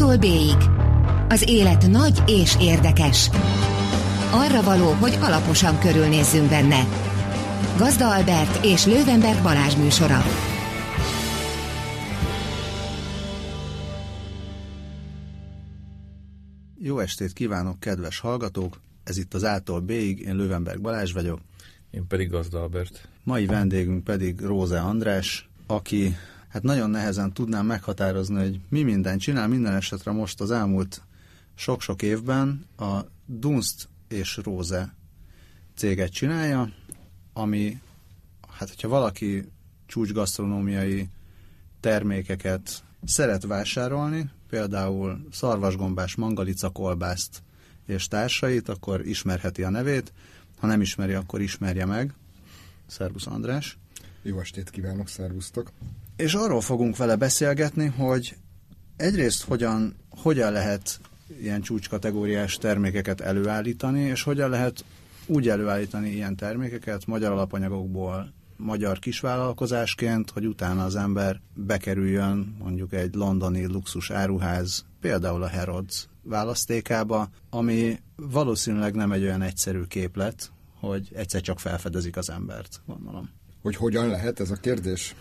A-tól B-ig. Az élet nagy és érdekes. Arra való, hogy alaposan körülnézzünk benne. Gazda Albert és Lővenberg Balázs műsora. Jó estét kívánok, kedves hallgatók! Ez itt az Ától B-ig, én Lővenberg Balázs vagyok. Én pedig Gazda Albert. Mai vendégünk pedig Róze András, aki hát nagyon nehezen tudnám meghatározni, hogy mi minden csinál, minden esetre most az elmúlt sok-sok évben a Dunst és Róze céget csinálja, ami, hát hogyha valaki csúcsgasztronómiai termékeket szeret vásárolni, például szarvasgombás mangalica kolbászt és társait, akkor ismerheti a nevét, ha nem ismeri, akkor ismerje meg. Szervusz András! Jó estét kívánok, szervusztok! És arról fogunk vele beszélgetni, hogy egyrészt hogyan, hogyan lehet ilyen csúcskategóriás termékeket előállítani, és hogyan lehet úgy előállítani ilyen termékeket magyar alapanyagokból, magyar kisvállalkozásként, hogy utána az ember bekerüljön mondjuk egy londoni luxus áruház, például a Herods választékába, ami valószínűleg nem egy olyan egyszerű képlet, hogy egyszer csak felfedezik az embert, gondolom. Hogy hogyan lehet ez a kérdés?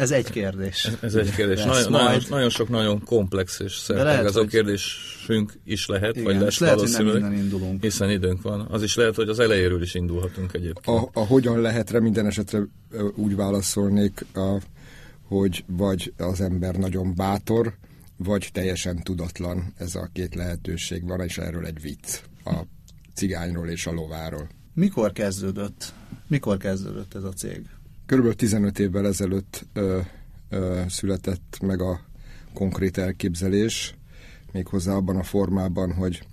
Ez egy kérdés. Ez, ez egy kérdés. Nagyon, nagyon, nagyon sok nagyon komplex és hogy... kérdésünk is lehet, Igen, vagy lesz lehet, valószínűleg, hogy indulunk. hiszen időnk van. Az is lehet, hogy az elejéről is indulhatunk egyébként. A, a hogyan lehetre minden esetre úgy válaszolnék, a, hogy vagy az ember nagyon bátor, vagy teljesen tudatlan ez a két lehetőség van, és erről egy vicc a cigányról és a lováról. Mikor kezdődött? Mikor kezdődött ez a cég? Körülbelül 15 évvel ezelőtt ö, ö, született meg a konkrét elképzelés, méghozzá abban a formában, hogy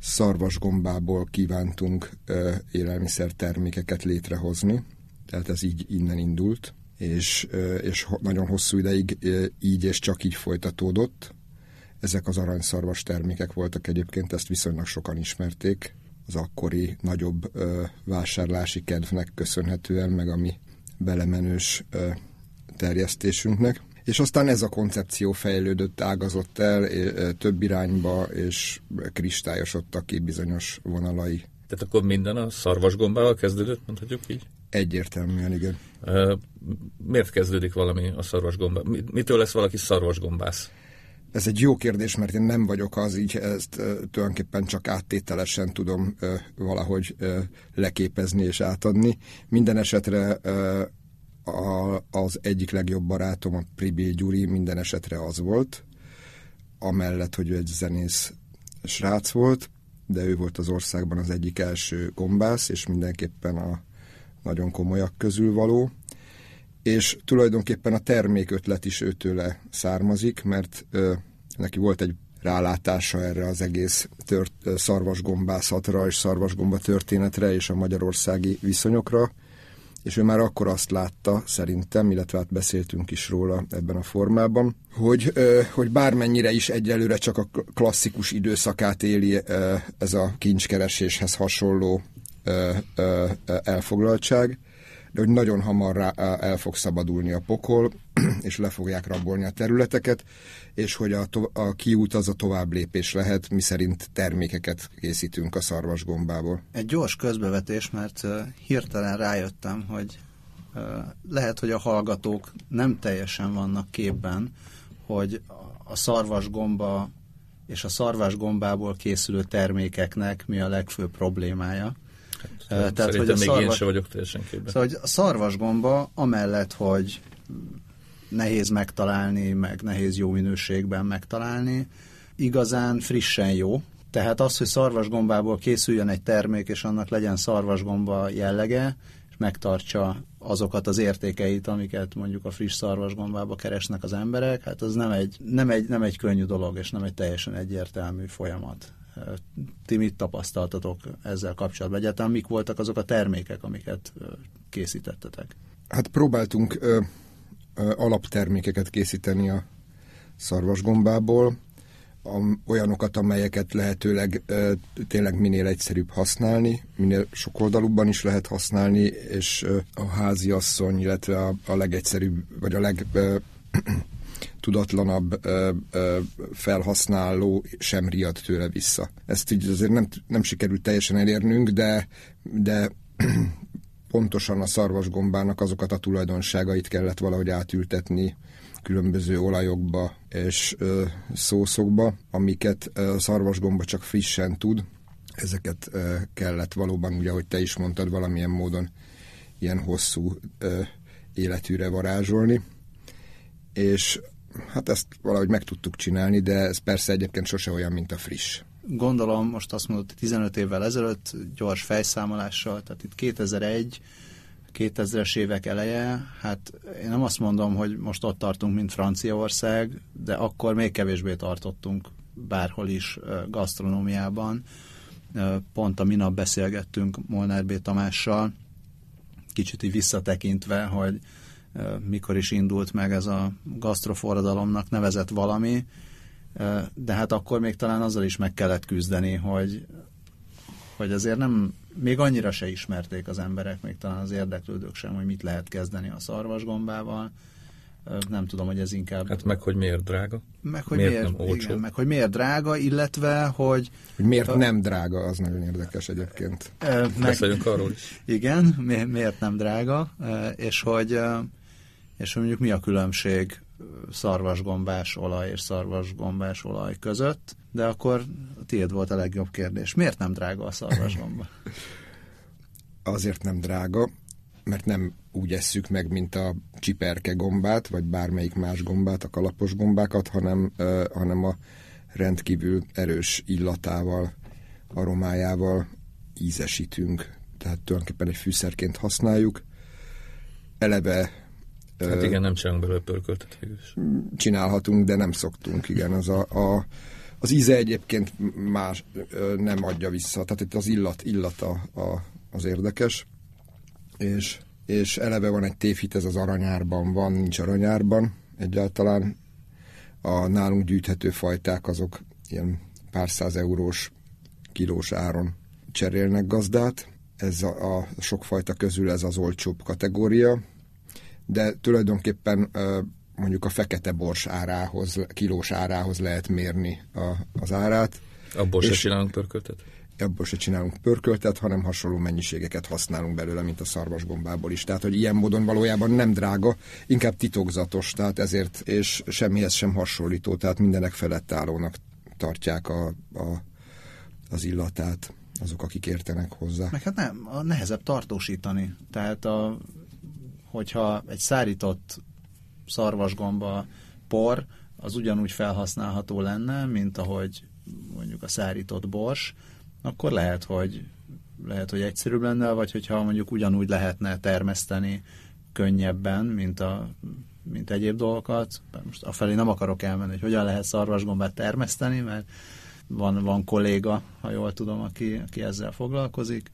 szarvasgombából kívántunk ö, élelmiszertermékeket létrehozni, tehát ez így innen indult, és, ö, és nagyon hosszú ideig ö, így és csak így folytatódott. Ezek az aranyszarvas termékek voltak egyébként, ezt viszonylag sokan ismerték, az akkori nagyobb ö, vásárlási kedvnek köszönhetően, meg a mi belemenős terjesztésünknek. És aztán ez a koncepció fejlődött, ágazott el több irányba, és kristályosodtak ki bizonyos vonalai. Tehát akkor minden a szarvasgombával kezdődött, mondhatjuk így? Egyértelműen, igen. Miért kezdődik valami a szarvasgombával? Mitől lesz valaki szarvasgombász? Ez egy jó kérdés, mert én nem vagyok az, így ezt tulajdonképpen csak áttételesen tudom valahogy leképezni és átadni. Minden esetre az egyik legjobb barátom, a Pribé Gyuri minden esetre az volt, amellett, hogy ő egy zenész srác volt, de ő volt az országban az egyik első gombász, és mindenképpen a nagyon komolyak közül való és tulajdonképpen a termékötlet is őtőle származik, mert ö, neki volt egy rálátása erre az egész tört, szarvasgombászatra és szarvasgomba történetre és a magyarországi viszonyokra, és ő már akkor azt látta, szerintem, illetve hát beszéltünk is róla ebben a formában, hogy, hogy bármennyire is egyelőre csak a klasszikus időszakát éli ez a kincskereséshez hasonló elfoglaltság, de hogy nagyon hamar rá, el fog szabadulni a pokol, és le fogják rabolni a területeket, és hogy a, to- a kiút az a tovább lépés lehet, mi szerint termékeket készítünk a szarvasgombából. Egy gyors közbevetés, mert hirtelen rájöttem, hogy lehet, hogy a hallgatók nem teljesen vannak képben, hogy a szarvasgomba és a szarvasgombából készülő termékeknek mi a legfőbb problémája. Hát, Tehát, hogy a még szarvas... én sem vagyok teljesen képben. Szóval, hogy a szarvasgomba amellett, hogy nehéz megtalálni, meg nehéz jó minőségben megtalálni, igazán frissen jó. Tehát az, hogy szarvasgombából készüljön egy termék, és annak legyen szarvasgomba jellege, és megtartsa azokat az értékeit, amiket mondjuk a friss szarvasgombába keresnek az emberek, hát az nem egy, nem egy, nem egy könnyű dolog, és nem egy teljesen egyértelmű folyamat. Ti mit tapasztaltatok ezzel kapcsolatban? Egyáltalán mik voltak azok a termékek, amiket készítettetek? Hát próbáltunk ö, ö, alaptermékeket készíteni a szarvasgombából, olyanokat, amelyeket lehetőleg ö, tényleg minél egyszerűbb használni, minél sokoldalúbban is lehet használni, és ö, a házi asszony, illetve a, a legegyszerűbb, vagy a leg ö, tudatlanabb ö, ö, felhasználó sem riad tőle vissza. Ezt így azért nem, nem sikerült teljesen elérnünk, de, de pontosan a szarvasgombának azokat a tulajdonságait kellett valahogy átültetni különböző olajokba és ö, szószokba, amiket a szarvasgomba csak frissen tud. Ezeket ö, kellett valóban, ugye, ahogy te is mondtad, valamilyen módon ilyen hosszú ö, életűre varázsolni. És hát ezt valahogy meg tudtuk csinálni, de ez persze egyébként sose olyan, mint a friss. Gondolom, most azt mondod, 15 évvel ezelőtt, gyors fejszámolással, tehát itt 2001, 2000-es évek eleje, hát én nem azt mondom, hogy most ott tartunk, mint Franciaország, de akkor még kevésbé tartottunk bárhol is gasztronómiában. Pont a minap beszélgettünk Molnár B. Tamással, kicsit így visszatekintve, hogy mikor is indult meg ez a gasztroforradalomnak nevezett valami, de hát akkor még talán azzal is meg kellett küzdeni, hogy, hogy azért nem, még annyira se ismerték az emberek, még talán az érdeklődők sem, hogy mit lehet kezdeni a szarvasgombával. Nem tudom, hogy ez inkább... Hát meg, hogy miért drága? Meg, hogy miért, miért nem olcsó? Igen, meg, hogy miért drága, illetve, hogy... Hogy miért a... nem drága, az nagyon érdekes egyébként. Meg, Beszéljünk arról is. Igen, miért nem drága, és hogy és mondjuk mi a különbség szarvasgombás olaj és szarvasgombás olaj között, de akkor tiéd volt a legjobb kérdés. Miért nem drága a szarvasgomba? Azért nem drága, mert nem úgy esszük meg, mint a csiperke gombát, vagy bármelyik más gombát, a kalapos gombákat, hanem, uh, hanem a rendkívül erős illatával, aromájával ízesítünk. Tehát tulajdonképpen egy fűszerként használjuk. Eleve Hát igen, nem csinálunk belőle pörköltet Csinálhatunk, de nem szoktunk, igen. Az, a, a, az íze egyébként más nem adja vissza. Tehát itt az illat, illata a, az érdekes. És, és eleve van egy tévhit, ez az aranyárban van, nincs aranyárban egyáltalán. A nálunk gyűjthető fajták azok ilyen pár száz eurós kilós áron cserélnek gazdát. Ez a, a sokfajta közül ez az olcsóbb kategória, de tulajdonképpen mondjuk a fekete bors árához, kilós árához lehet mérni a, az árát. Abból se csinálunk pörköltet? Abból se csinálunk pörköltet, hanem hasonló mennyiségeket használunk belőle, mint a szarvasgombából is. Tehát, hogy ilyen módon valójában nem drága, inkább titokzatos, tehát ezért, és semmihez sem hasonlító, tehát mindenek felett állónak tartják a, a, az illatát azok, akik értenek hozzá. Meg hát nem, a nehezebb tartósítani. Tehát a hogyha egy szárított szarvasgomba por, az ugyanúgy felhasználható lenne, mint ahogy mondjuk a szárított bors, akkor lehet, hogy lehet, hogy egyszerűbb lenne, vagy hogyha mondjuk ugyanúgy lehetne termeszteni könnyebben, mint, a, mint egyéb dolgokat. Most afelé nem akarok elmenni, hogy hogyan lehet szarvasgombát termeszteni, mert van, van kolléga, ha jól tudom, aki, aki ezzel foglalkozik.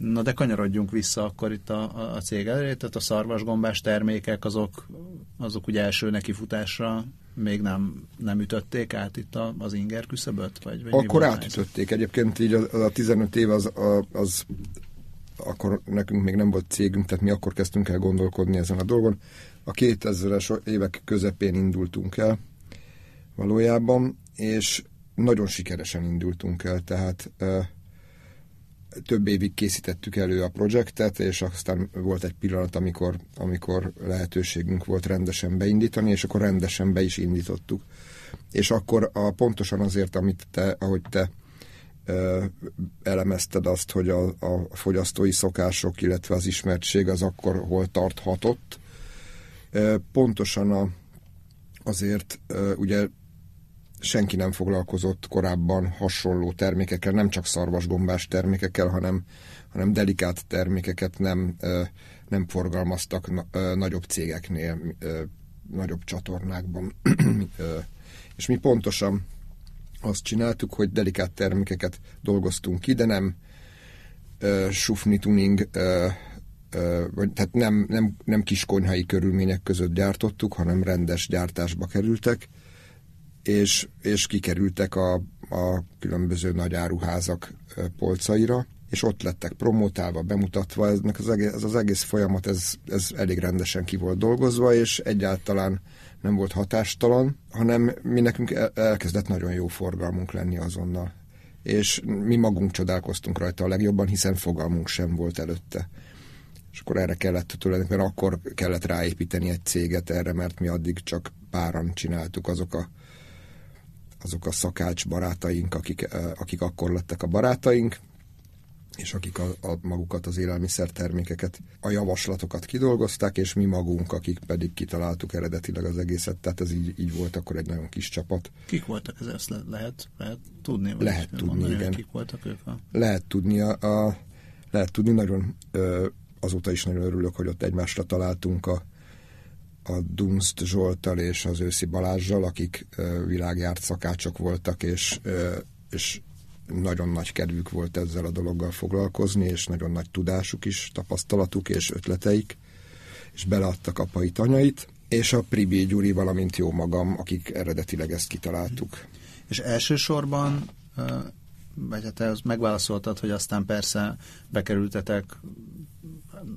Na de kanyarodjunk vissza akkor itt a, a cég elé, tehát a szarvasgombás termékek azok, azok ugye első nekifutásra még nem, nem ütötték át itt a, az inger küszöböt? Vagy, vagy akkor átütötték. Egyébként így a, a 15 év az, a, az akkor nekünk még nem volt cégünk, tehát mi akkor kezdtünk el gondolkodni ezen a dolgon. A 2000-es évek közepén indultunk el valójában, és nagyon sikeresen indultunk el, tehát több évig készítettük elő a projektet, és aztán volt egy pillanat, amikor, amikor lehetőségünk volt rendesen beindítani, és akkor rendesen be is indítottuk. És akkor a, pontosan azért, amit te, ahogy te ö, elemezted azt, hogy a, a fogyasztói szokások, illetve az ismertség az akkor hol tarthatott, ö, pontosan a, azért ö, ugye senki nem foglalkozott korábban hasonló termékekkel, nem csak szarvasgombás termékekkel, hanem, hanem delikát termékeket nem, nem forgalmaztak nagyobb cégeknél, nagyobb csatornákban. És mi pontosan azt csináltuk, hogy delikát termékeket dolgoztunk ki, de nem sufni tuning, tehát nem, nem, nem kiskonyhai körülmények között gyártottuk, hanem rendes gyártásba kerültek, és, és kikerültek a, a különböző nagy áruházak polcaira, és ott lettek promotálva, bemutatva, eznek az egész, ez az egész folyamat, ez, ez elég rendesen ki volt dolgozva, és egyáltalán nem volt hatástalan, hanem mi nekünk elkezdett nagyon jó forgalmunk lenni azonnal. És mi magunk csodálkoztunk rajta a legjobban, hiszen fogalmunk sem volt előtte. És akkor erre kellett tulajdonképpen, akkor kellett ráépíteni egy céget erre, mert mi addig csak páran csináltuk azok a azok a szakács barátaink, akik, akik akkor lettek a barátaink, és akik a, a magukat, az élelmiszertermékeket, a javaslatokat kidolgozták, és mi magunk, akik pedig kitaláltuk eredetileg az egészet, tehát ez így, így volt akkor egy nagyon kis csapat. Kik voltak ez, ezt lehet, lehet tudni? Vagy lehet tudni, mondani, igen. Kik voltak ők? A... Lehet tudni, a, a, lehet tudni, nagyon ö, azóta is nagyon örülök, hogy ott egymásra találtunk a, a Dunst Zsoltal és az Őszi Balázsjal, akik világjárt szakácsok voltak, és, és nagyon nagy kedvük volt ezzel a dologgal foglalkozni, és nagyon nagy tudásuk is, tapasztalatuk és ötleteik, és beleadtak apai tanyait, és a Pribi Gyuri, valamint jó magam, akik eredetileg ezt kitaláltuk. És elsősorban, vagy hát te megválaszoltad, hogy aztán persze bekerültetek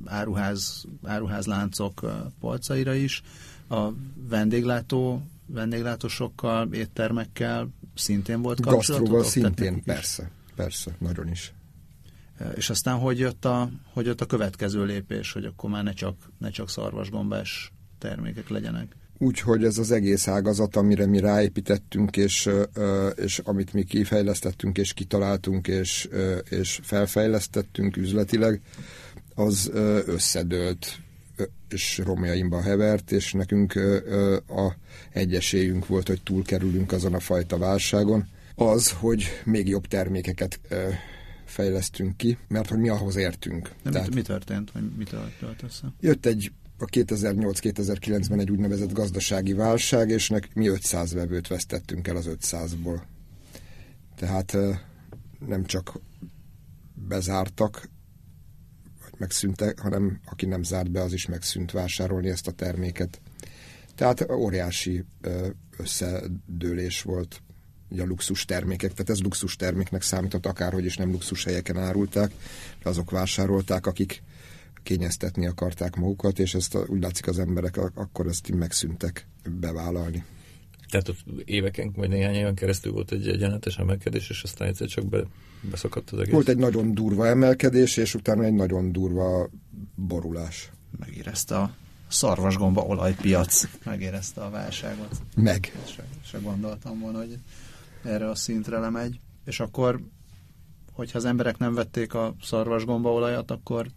áruház, áruházláncok polcaira is, a vendéglátó, vendéglátósokkal, éttermekkel szintén volt kapcsolatotok? Gasztróval szintén, persze, persze, nagyon is. És aztán hogy jött, a, hogy jött a következő lépés, hogy akkor már ne csak, ne csak szarvasgombás termékek legyenek? Úgyhogy ez az egész ágazat, amire mi ráépítettünk, és, és amit mi kifejlesztettünk, és kitaláltunk, és, és felfejlesztettünk üzletileg, az összedőlt és romjaimba hevert, és nekünk a egyesélyünk volt, hogy túlkerülünk azon a fajta válságon, az, hogy még jobb termékeket fejlesztünk ki, mert hogy mi ahhoz értünk. De Tehát, mit, mi történt, vagy mi történt össze? Jött egy a 2008-2009-ben egy úgynevezett gazdasági válság, és nek, mi 500 vevőt vesztettünk el az 500-ból. Tehát nem csak bezártak, megszűntek, hanem aki nem zárt be, az is megszűnt vásárolni ezt a terméket. Tehát óriási összedőlés volt a luxus termékek, tehát ez luxus terméknek számított, akárhogy is nem luxus helyeken árulták, de azok vásárolták, akik kényeztetni akarták magukat, és ezt úgy látszik az emberek akkor ezt megszűntek bevállalni. Tehát ott éveken, vagy néhány éven keresztül volt egy egyenletes emelkedés, és aztán egyszer csak be, beszakadt az egész. Volt egy nagyon durva emelkedés, és utána egy nagyon durva borulás. Megérezte a szarvasgomba olajpiac, megérezte a válságot. Meg. Se, se gondoltam volna, hogy erre a szintre lemegy. És akkor, hogyha az emberek nem vették a szarvasgomba olajat, akkor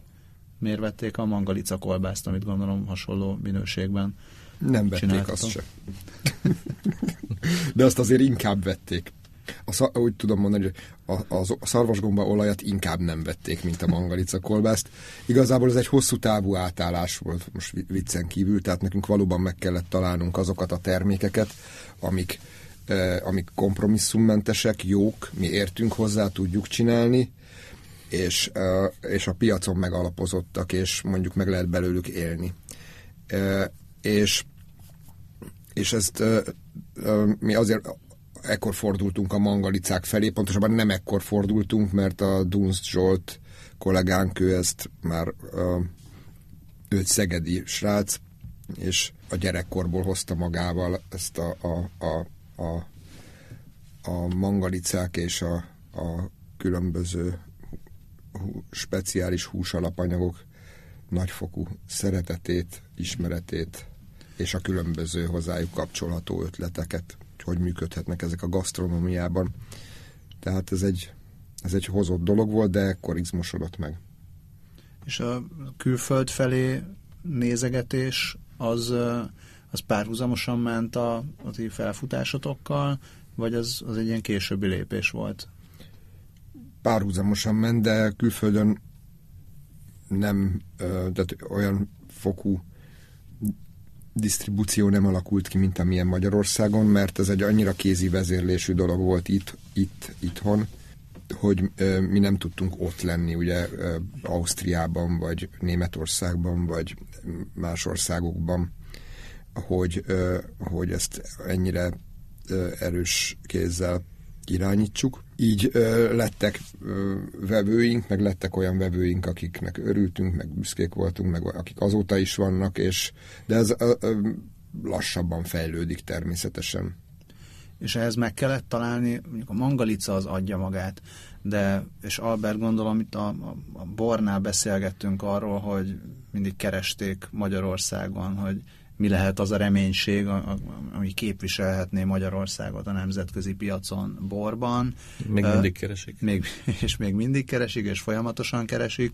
miért vették a mangalica kolbászt, amit gondolom hasonló minőségben nem vették azt se. De azt azért inkább vették. A, úgy tudom mondani, hogy a, a, a szarvasgomba olajat inkább nem vették, mint a mangalica kolbászt. Igazából ez egy hosszú távú átállás volt, most viccen kívül, tehát nekünk valóban meg kellett találnunk azokat a termékeket, amik, eh, amik kompromisszummentesek, jók, mi értünk hozzá, tudjuk csinálni, és, eh, és a piacon megalapozottak, és mondjuk meg lehet belőlük élni. Eh, és, és ezt mi azért ekkor fordultunk a mangalicák felé, pontosabban nem ekkor fordultunk, mert a Dunst Zsolt kollégánk, ő ezt már ö, ő egy szegedi srác, és a gyerekkorból hozta magával ezt a, a, a, a, a mangalicák és a, a különböző speciális húsalapanyagok nagyfokú szeretetét, ismeretét és a különböző hozzájuk kapcsolható ötleteket, hogy működhetnek ezek a gasztronómiában. Tehát ez egy, ez egy hozott dolog volt, de ekkor izmosodott meg. És a külföld felé nézegetés az, az párhuzamosan ment a, a ti felfutásotokkal, vagy az, az egy ilyen későbbi lépés volt? Párhuzamosan ment, de külföldön nem, tehát olyan fokú disztribúció nem alakult ki, mint amilyen Magyarországon, mert ez egy annyira kézi vezérlésű dolog volt itt, itt itthon, hogy ö, mi nem tudtunk ott lenni, ugye ö, Ausztriában, vagy Németországban, vagy más országokban, hogy, ö, hogy ezt ennyire erős kézzel irányítsuk. Így ö, lettek ö, vevőink, meg lettek olyan vevőink, akiknek örültünk, meg büszkék voltunk, meg akik azóta is vannak, és de ez ö, ö, lassabban fejlődik természetesen. És ehhez meg kellett találni, mondjuk a mangalica az adja magát, de, és Albert gondolom, itt a, a, a Bornál beszélgettünk arról, hogy mindig keresték Magyarországon, hogy mi lehet az a reménység, ami képviselhetné Magyarországot a nemzetközi piacon borban. Még mindig keresik. Még, és még mindig keresik, és folyamatosan keresik.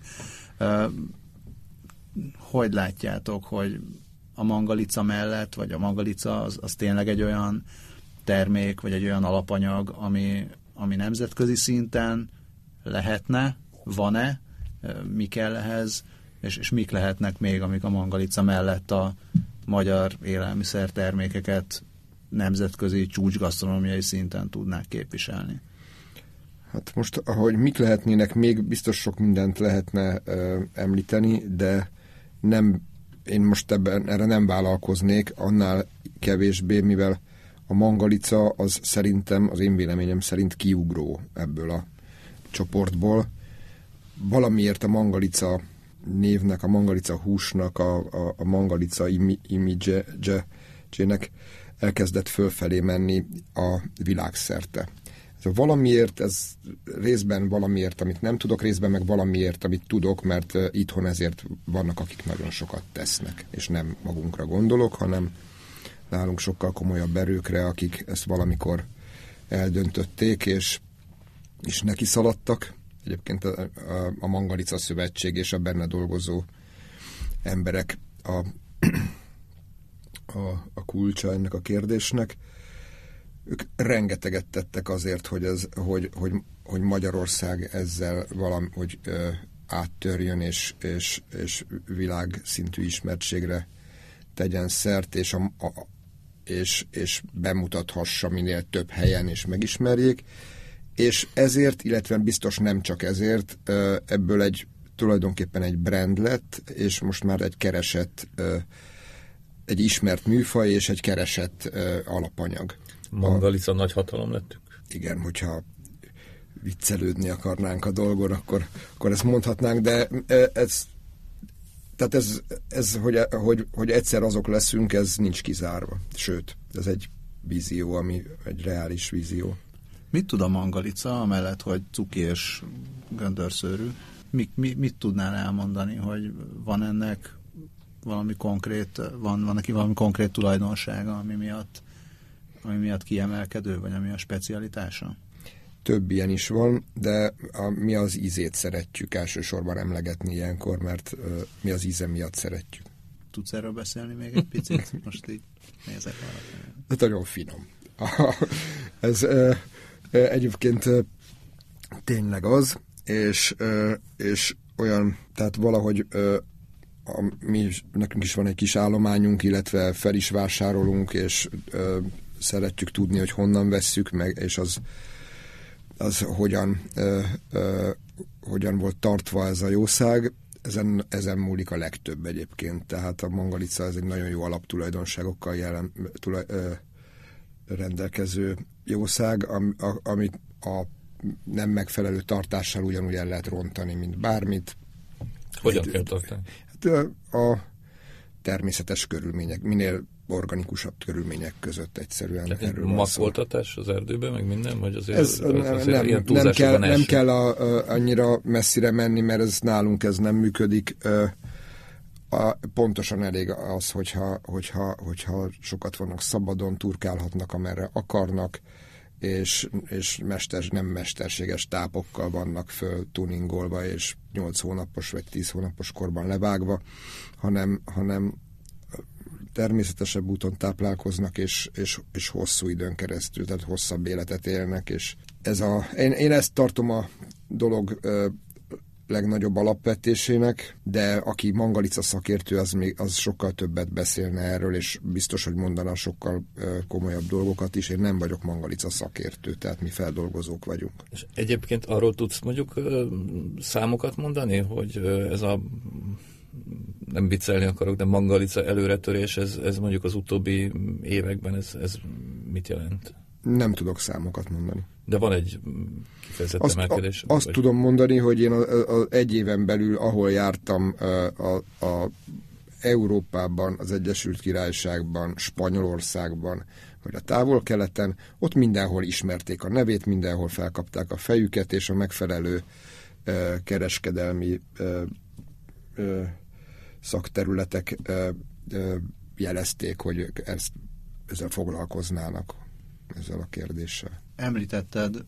Hogy látjátok, hogy a mangalica mellett, vagy a mangalica az, az tényleg egy olyan termék, vagy egy olyan alapanyag, ami, ami nemzetközi szinten lehetne, van-e, mi kell ehhez, és, és mik lehetnek még, amik a mangalica mellett a magyar élelmiszertermékeket nemzetközi csúcsgasztronómiai szinten tudnák képviselni. Hát most, ahogy mik lehetnének, még biztos sok mindent lehetne ö, említeni, de nem, én most ebben erre nem vállalkoznék, annál kevésbé, mivel a mangalica az szerintem, az én véleményem szerint kiugró ebből a csoportból. Valamiért a mangalica névnek, a mangalica húsnak, a, a, a mangalica imidzsének elkezdett fölfelé menni a világszerte. Ez valamiért, ez részben valamiért, amit nem tudok, részben meg valamiért, amit tudok, mert itthon ezért vannak, akik nagyon sokat tesznek, és nem magunkra gondolok, hanem nálunk sokkal komolyabb erőkre, akik ezt valamikor eldöntötték, és, és neki szaladtak. Egyébként a, a, a Mangalica Szövetség és a benne dolgozó emberek a, a, a kulcsa ennek a kérdésnek. Ők rengeteget tettek azért, hogy, ez, hogy, hogy, hogy Magyarország ezzel valami, hogy ö, áttörjön és, és, és világszintű ismertségre tegyen szert, és, a, a, és, és bemutathassa minél több helyen, és megismerjék és ezért, illetve biztos nem csak ezért, ebből egy tulajdonképpen egy brand lett, és most már egy keresett, egy ismert műfaj és egy keresett alapanyag. Mangalica nagy hatalom lettük? Igen, hogyha viccelődni akarnánk a dolgon, akkor, akkor ezt mondhatnánk, de ez, tehát ez, ez hogy, hogy, hogy egyszer azok leszünk, ez nincs kizárva. Sőt, ez egy vízió, ami egy reális vízió. Mit tud a mangalica, amellett, hogy cuki és göndörszőrű? Mi, mi, mit tudnál elmondani, hogy van ennek valami konkrét, van, van neki valami konkrét tulajdonsága, ami miatt, ami miatt kiemelkedő, vagy ami a specialitása? Több ilyen is van, de a, mi az ízét szeretjük elsősorban emlegetni ilyenkor, mert uh, mi az íze miatt szeretjük. Tudsz erről beszélni még egy picit? Most így nézek valaki. Ez nagyon finom. ez, Egyébként tényleg az, és, és olyan, tehát valahogy a, mi, nekünk is van egy kis állományunk, illetve fel is vásárolunk, és ö, szeretjük tudni, hogy honnan vesszük meg, és az, az hogyan, ö, ö, hogyan volt tartva ez a jószág. Ezen, ezen múlik a legtöbb egyébként. Tehát a mangalica ez egy nagyon jó alaptulajdonságokkal jelen, tulaj, ö, rendelkező jószág, am, a, amit a nem megfelelő tartással ugyanúgy el lehet rontani, mint bármit. Hogyan kell tartani? Hát a, természetes körülmények, minél organikusabb körülmények között egyszerűen Tehát erről makoltatás az erdőben, meg minden? Vagy azért, ez, az, azért nem, ilyen nem kell, nem kell a, a, annyira messzire menni, mert ez nálunk ez nem működik. A, pontosan elég az, hogyha, hogyha, hogyha sokat vannak szabadon, turkálhatnak, amerre akarnak, és, és mester, nem mesterséges tápokkal vannak föl tuningolva, és 8 hónapos vagy 10 hónapos korban levágva, hanem, hanem természetesebb úton táplálkoznak, és, és, és hosszú időn keresztül, tehát hosszabb életet élnek, és ez a, én, én ezt tartom a dolog legnagyobb alapvetésének, de aki mangalica szakértő, az, még, az sokkal többet beszélne erről, és biztos, hogy mondana sokkal komolyabb dolgokat is. Én nem vagyok mangalica szakértő, tehát mi feldolgozók vagyunk. És egyébként arról tudsz mondjuk számokat mondani, hogy ez a nem viccelni akarok, de mangalica előretörés, ez, ez mondjuk az utóbbi években ez, ez mit jelent? Nem tudok számokat mondani. De van egy mm, kifejezett azt, emelkedés? A, azt vagy? tudom mondani, hogy én a, a, egy éven belül, ahol jártam a, a, Európában, az Egyesült Királyságban, Spanyolországban, vagy a távol-keleten, ott mindenhol ismerték a nevét, mindenhol felkapták a fejüket, és a megfelelő ö, kereskedelmi ö, ö, szakterületek ö, ö, jelezték, hogy ezt, ezzel foglalkoznának, ezzel a kérdéssel. Említetted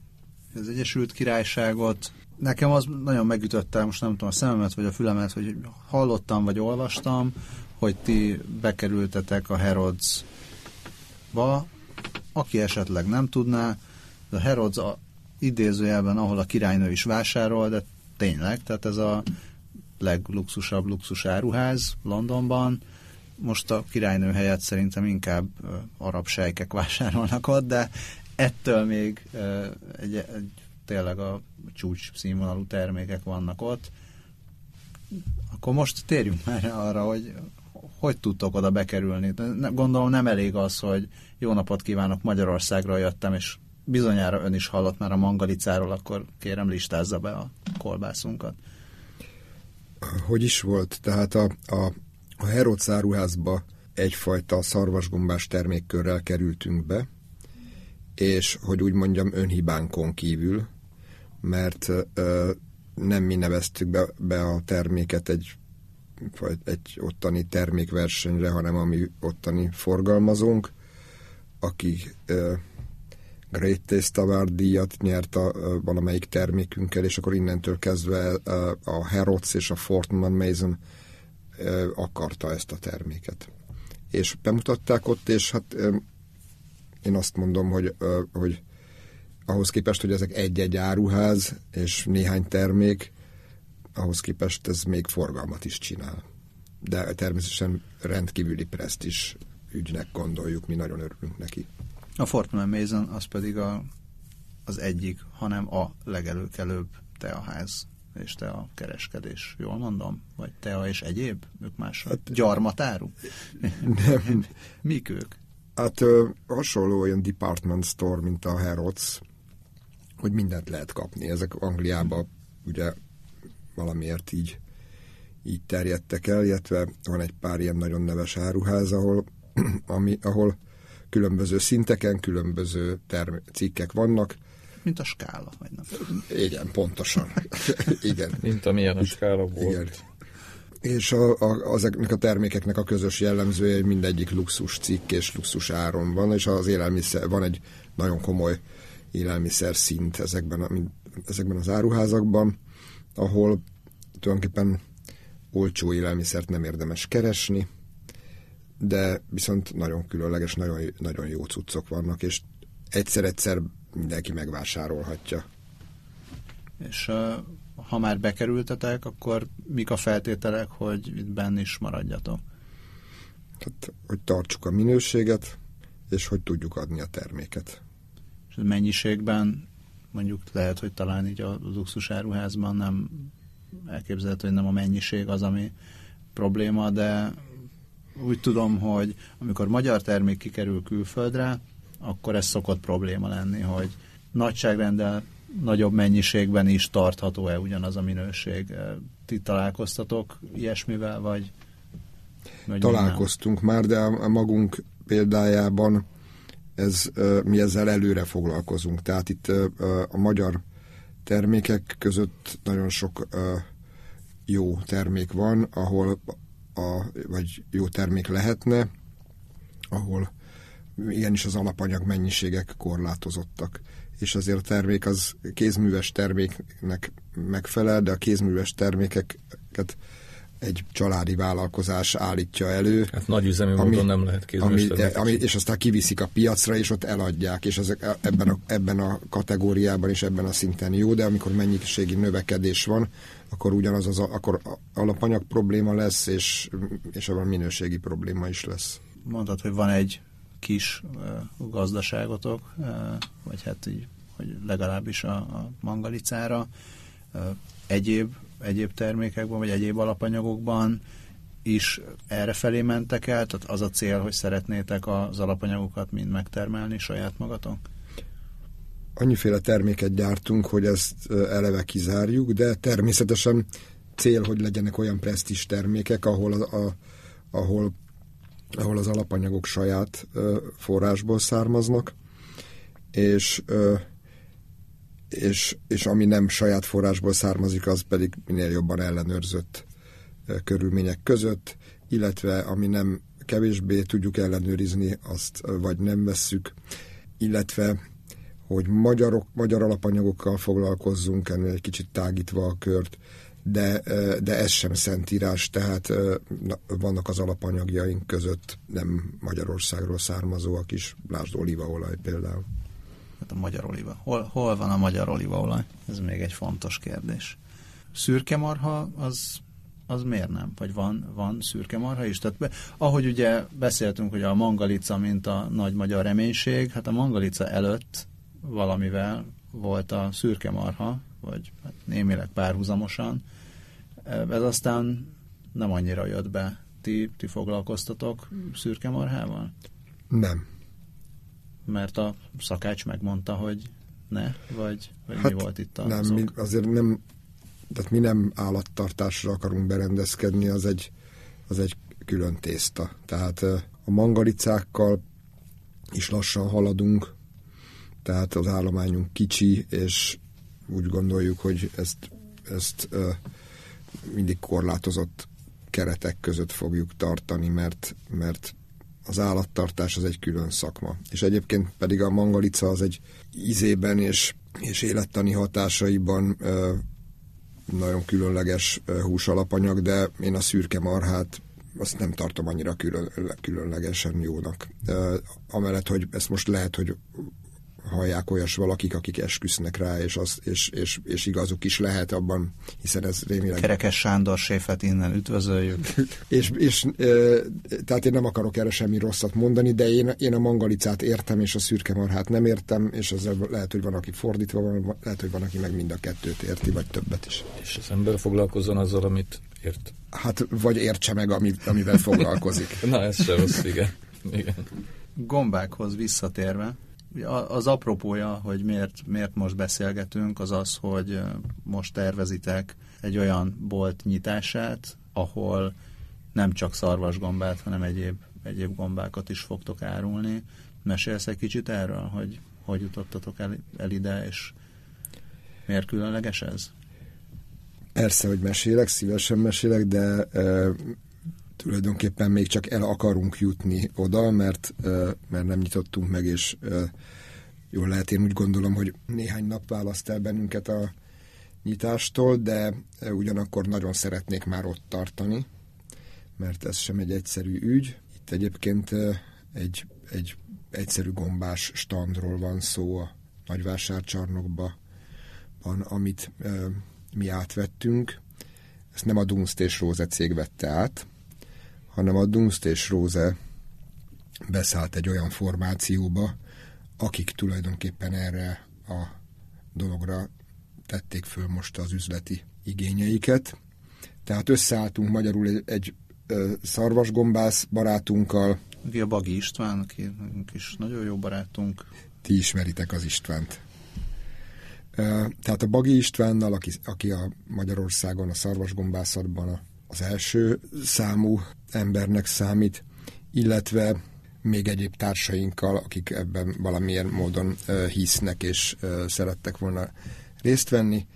az Egyesült Királyságot, nekem az nagyon megütötte, most nem tudom, a szememet vagy a fülemet, hogy hallottam vagy olvastam, hogy ti bekerültetek a Herodsba, aki esetleg nem tudná, a Herods a idézőjelben, ahol a királynő is vásárol, de tényleg, tehát ez a legluxusabb luxus áruház Londonban. Most a királynő helyett szerintem inkább arab sejkek vásárolnak ott, de ettől még egy, egy, tényleg a csúcs színvonalú termékek vannak ott. Akkor most térjünk már arra, hogy hogy tudtok oda bekerülni. Gondolom nem elég az, hogy jó napot kívánok, Magyarországra jöttem, és bizonyára ön is hallott már a mangalicáról, akkor kérem listázza be a kolbászunkat. Hogy is volt? Tehát a, a, a áruházba egyfajta szarvasgombás termékkörrel kerültünk be, és hogy úgy mondjam önhibánkon kívül, mert ö, nem mi neveztük be, be a terméket egy, vagy egy ottani termékversenyre, hanem ami ottani forgalmazónk, aki ö, Great Taste Award díjat nyert a, a valamelyik termékünkkel, és akkor innentől kezdve a, a Herods és a Fortman Mason ö, akarta ezt a terméket. És bemutatták ott, és hát ö, én azt mondom, hogy, hogy ahhoz képest, hogy ezek egy-egy áruház és néhány termék, ahhoz képest ez még forgalmat is csinál. De természetesen rendkívüli is ügynek gondoljuk, mi nagyon örülünk neki. A Fortnum Mason az pedig a, az egyik, hanem a legelőkelőbb teaház és te a kereskedés, jól mondom? Vagy tea és egyéb? Ők más hát, gyarmatáru? Nem. Mik ők? Hát ö, hasonló olyan department store, mint a Harrods, hogy mindent lehet kapni. Ezek Angliában ugye valamiért így, így terjedtek el, illetve van egy pár ilyen nagyon neves áruház, ahol, ami, ahol különböző szinteken, különböző term- cikkek vannak. Mint a skála, vagy nem? Igen, pontosan. Igen. Mint amilyen a skála volt. Igen és a, a, azeknek a termékeknek a közös jellemzője, hogy mindegyik luxus cikk és luxus áron van, és az élelmiszer, van egy nagyon komoly élelmiszer szint ezekben, a, ezekben az áruházakban, ahol tulajdonképpen olcsó élelmiszert nem érdemes keresni, de viszont nagyon különleges, nagyon, nagyon jó cuccok vannak, és egyszer-egyszer mindenki megvásárolhatja. És ha már bekerültetek, akkor mik a feltételek, hogy itt benn is maradjatok? Tehát, hogy tartsuk a minőséget, és hogy tudjuk adni a terméket. És mennyiségben mondjuk lehet, hogy talán így a luxusáruházban nem elképzelhető, hogy nem a mennyiség az, ami probléma, de úgy tudom, hogy amikor magyar termék kikerül külföldre, akkor ez szokott probléma lenni, hogy nagyságrendel nagyobb mennyiségben is tartható-e ugyanaz a minőség? Ti találkoztatok ilyesmivel, vagy? vagy Találkoztunk nem? már, de a magunk példájában ez, mi ezzel előre foglalkozunk. Tehát itt a magyar termékek között nagyon sok jó termék van, ahol a, vagy jó termék lehetne, ahol igenis az alapanyag mennyiségek korlátozottak és azért a termék az kézműves terméknek megfelel, de a kézműves termékeket egy családi vállalkozás állítja elő. Hát nagy üzemi ami, módon nem lehet kézműves ami, ami, És aztán kiviszik a piacra, és ott eladják, és ezek ebben a, ebben a kategóriában és ebben a szinten jó, de amikor mennyiségi növekedés van, akkor ugyanaz az akkor alapanyag probléma lesz, és, és abban minőségi probléma is lesz. Mondtad, hogy van egy kis gazdaságotok, vagy hát így, hogy legalábbis a, a mangalicára egyéb, egyéb termékekben, vagy egyéb alapanyagokban is erre felé mentek el? Tehát az a cél, hogy szeretnétek az alapanyagokat mind megtermelni saját magatok? annyiféle terméket gyártunk, hogy ezt eleve kizárjuk, de természetesen cél, hogy legyenek olyan presztis termékek, ahol, a, a, ahol, ahol az alapanyagok saját forrásból származnak, és, és, és ami nem saját forrásból származik, az pedig minél jobban ellenőrzött körülmények között, illetve ami nem kevésbé tudjuk ellenőrizni, azt vagy nem vesszük, illetve hogy magyarok, magyar alapanyagokkal foglalkozzunk, ennél egy kicsit tágítva a kört, de, de ez sem szentírás, tehát vannak az alapanyagjaink között nem Magyarországról származóak is, lásd olívaolaj például. Hát a magyar olíva. Hol, hol van a magyar olívaolaj? Ez még egy fontos kérdés. Szürke marha az az miért nem? Vagy van, van szürke marha is? Tehát ahogy ugye beszéltünk, hogy a mangalica, mint a nagy magyar reménység, hát a mangalica előtt valamivel volt a szürke marha, vagy hát némileg párhuzamosan. Ez aztán nem annyira jött be. Ti, ti foglalkoztatok szürke marhával? Nem. Mert a szakács megmondta, hogy ne, vagy, vagy hát mi volt itt a Nem, mi azért nem tehát mi nem állattartásra akarunk berendezkedni, az egy, az egy külön tészta. Tehát a mangalicákkal is lassan haladunk, tehát az állományunk kicsi, és úgy gondoljuk, hogy ezt, ezt mindig korlátozott keretek között fogjuk tartani, mert, mert az állattartás az egy külön szakma. És egyébként pedig a mangalica az egy ízében és, és élettani hatásaiban nagyon különleges húsalapanyag, de én a szürke marhát azt nem tartom annyira külön, különlegesen jónak. Amellett, hogy ezt most lehet, hogy hallják olyas valakik, akik esküsznek rá, és, az, és, és, és igazuk is lehet abban, hiszen ez rémileg... Kerekes Sándor séfet innen üdvözöljük. és, és e, tehát én nem akarok erre semmi rosszat mondani, de én, én a mangalicát értem, és a szürke marhát nem értem, és az lehet, hogy van, aki fordítva van, lehet, hogy van, aki meg mind a kettőt érti, vagy többet is. És az ember foglalkozzon azzal, amit ért. Hát, vagy értse meg, amit, amivel foglalkozik. Na, ez se rossz, igen. igen. Gombákhoz visszatérve, az apropója, hogy miért, miért most beszélgetünk, az az, hogy most tervezitek egy olyan bolt nyitását, ahol nem csak szarvasgombát, hanem egyéb, egyéb gombákat is fogtok árulni. Mesélsz egy kicsit erről, hogy hogy jutottatok el, el ide, és miért különleges ez? Persze, hogy mesélek, szívesen mesélek, de tulajdonképpen még csak el akarunk jutni oda, mert, mert nem nyitottunk meg, és jól lehet, én úgy gondolom, hogy néhány nap választ el bennünket a nyitástól, de ugyanakkor nagyon szeretnék már ott tartani, mert ez sem egy egyszerű ügy. Itt egyébként egy, egy egyszerű gombás standról van szó a nagyvásárcsarnokban, amit mi átvettünk. Ezt nem a Dunst és Róze cég vette át, hanem a Dunst és Róze beszállt egy olyan formációba, akik tulajdonképpen erre a dologra tették föl most az üzleti igényeiket. Tehát összeálltunk magyarul egy, egy szarvasgombász barátunkkal. A Bagi István, aki is nagyon jó barátunk. Ti ismeritek az Istvánt. Tehát a Bagi Istvánnal, aki, aki a Magyarországon a szarvasgombászatban az első számú embernek számít, illetve még egyéb társainkkal, akik ebben valamilyen módon hisznek és szerettek volna részt venni,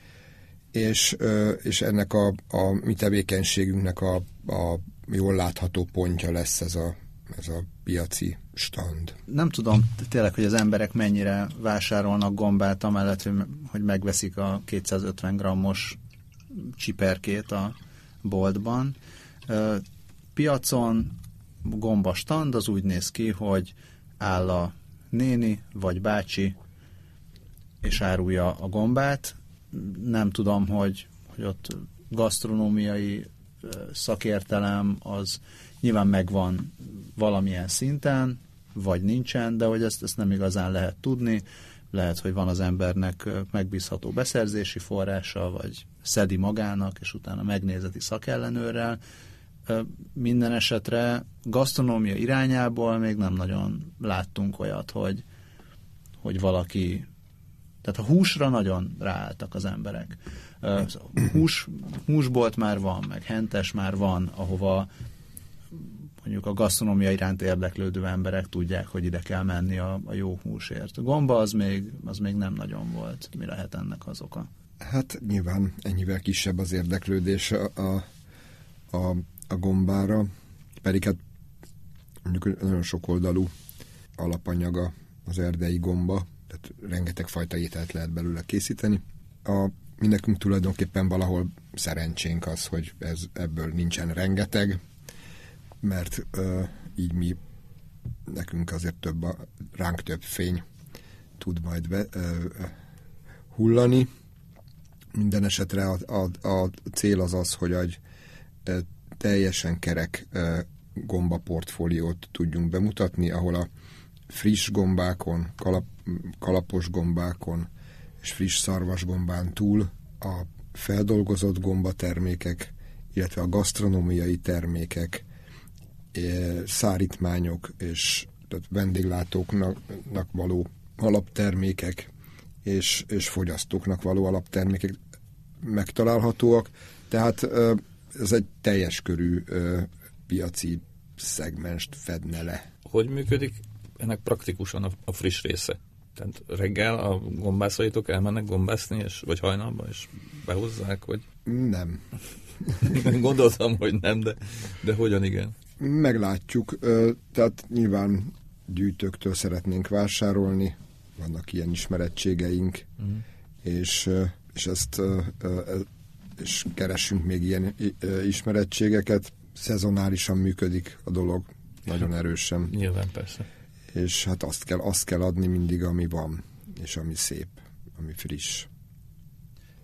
és, és ennek a, a mi tevékenységünknek a, a jól látható pontja lesz ez a, ez a piaci stand. Nem tudom tényleg, hogy az emberek mennyire vásárolnak gombát, amellett, hogy megveszik a 250 grammos csiperkét a boltban. Piacon gombastand az úgy néz ki, hogy áll a néni vagy bácsi, és árulja a gombát. Nem tudom, hogy, hogy ott gasztronómiai szakértelem az nyilván megvan valamilyen szinten, vagy nincsen, de hogy ezt, ezt nem igazán lehet tudni. Lehet, hogy van az embernek megbízható beszerzési forrása, vagy szedi magának, és utána megnézeti szakellenőrrel, minden esetre gasztronómia irányából még nem nagyon láttunk olyat, hogy, hogy valaki Tehát a húsra nagyon ráálltak az emberek. Hús, húsbolt már van, meg hentes már van, ahova mondjuk a gasztronómia iránt érdeklődő emberek tudják, hogy ide kell menni a, a jó húsért. Gomba az még, az még nem nagyon volt. Mi lehet ennek az oka? Hát nyilván ennyivel kisebb az érdeklődés a, a, a, a gombára, pedig hát mondjuk nagyon sok oldalú alapanyaga az erdei gomba, tehát rengeteg fajta ételt lehet belőle készíteni. A, mi nekünk tulajdonképpen valahol szerencsénk az, hogy ez, ebből nincsen rengeteg, mert ö, így mi nekünk azért több a, ránk több fény tud majd be, ö, hullani. Minden esetre a, a, a cél az az, hogy egy teljesen kerek gomba portfóliót tudjunk bemutatni, ahol a friss gombákon, kalap, kalapos gombákon és friss szarvasgombán túl a feldolgozott gombatermékek, illetve a gasztronómiai termékek, szárítmányok és tehát vendéglátóknak való alaptermékek és, és fogyasztóknak való alaptermékek megtalálhatóak. Tehát eh, ez egy teljes körű eh, piaci szegmest fedne le. Hogy működik ennek praktikusan a, a friss része? Tehát reggel a gombászaitok elmennek gombászni, és, vagy hajnalban, és behozzák, vagy... Nem. Gondoltam, hogy nem, de, de hogyan igen? Meglátjuk. Tehát nyilván gyűjtőktől szeretnénk vásárolni, vannak ilyen ismerettségeink, uh-huh. és, és ezt és keresünk még ilyen ismerettségeket. Szezonálisan működik a dolog, nagyon erősen. Nyilván persze és hát azt kell, azt kell adni mindig, ami van, és ami szép, ami friss.